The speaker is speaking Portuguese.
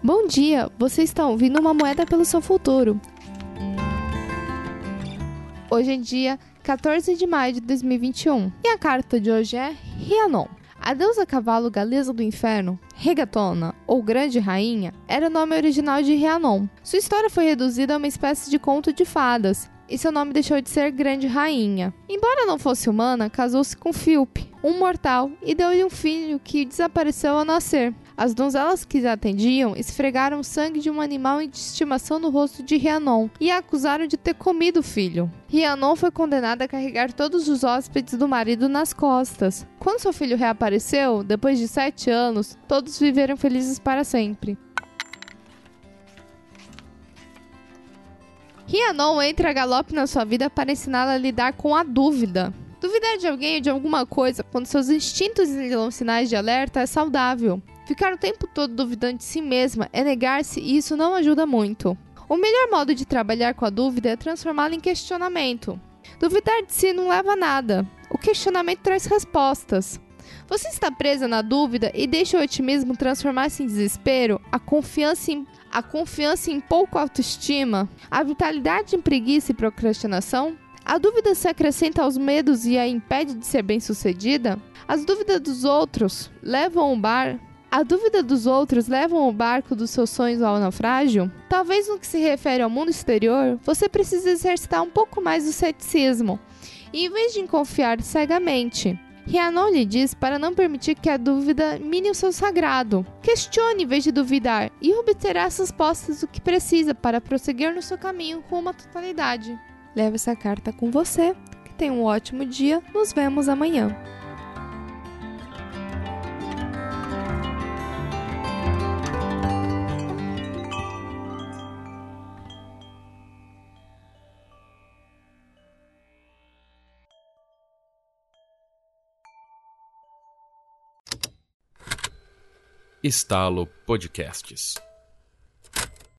Bom dia, você está ouvindo uma moeda pelo seu futuro. Hoje é dia 14 de maio de 2021 e a carta de hoje é Rhiannon. A deusa cavalo galesa do inferno, Regatona, ou Grande Rainha, era o nome original de Rhiannon. Sua história foi reduzida a uma espécie de conto de fadas, e seu nome deixou de ser Grande Rainha. Embora não fosse humana, casou-se com Philp, um mortal, e deu-lhe um filho que desapareceu ao nascer. As donzelas que atendiam esfregaram sangue de um animal de estimação no rosto de Rhiannon e a acusaram de ter comido o filho. Rhiannon foi condenada a carregar todos os hóspedes do marido nas costas. Quando seu filho reapareceu, depois de sete anos, todos viveram felizes para sempre. Rhiannon entra a galope na sua vida para ensiná-la a lidar com a dúvida. Duvidar de alguém ou de alguma coisa quando seus instintos lhe dão sinais de alerta é saudável. Ficar o tempo todo duvidando de si mesma é negar-se e isso não ajuda muito. O melhor modo de trabalhar com a dúvida é transformá-la em questionamento. Duvidar de si não leva a nada. O questionamento traz respostas. Você está presa na dúvida e deixa o otimismo transformar-se em desespero, a confiança em, a confiança em pouco autoestima, a vitalidade em preguiça e procrastinação? A dúvida se acrescenta aos medos e a impede de ser bem-sucedida? As dúvidas dos outros levam o bar a dúvida dos outros levam o barco dos seus sonhos ao naufrágio? Talvez no que se refere ao mundo exterior, você precise exercitar um pouco mais o ceticismo, em vez de confiar cegamente. Rhiannon lhe diz para não permitir que a dúvida mine o seu sagrado. Questione em vez de duvidar e obterá as respostas do que precisa para prosseguir no seu caminho com uma totalidade. Leve essa carta com você. Que tenha um ótimo dia. Nos vemos amanhã. Estalo Podcasts.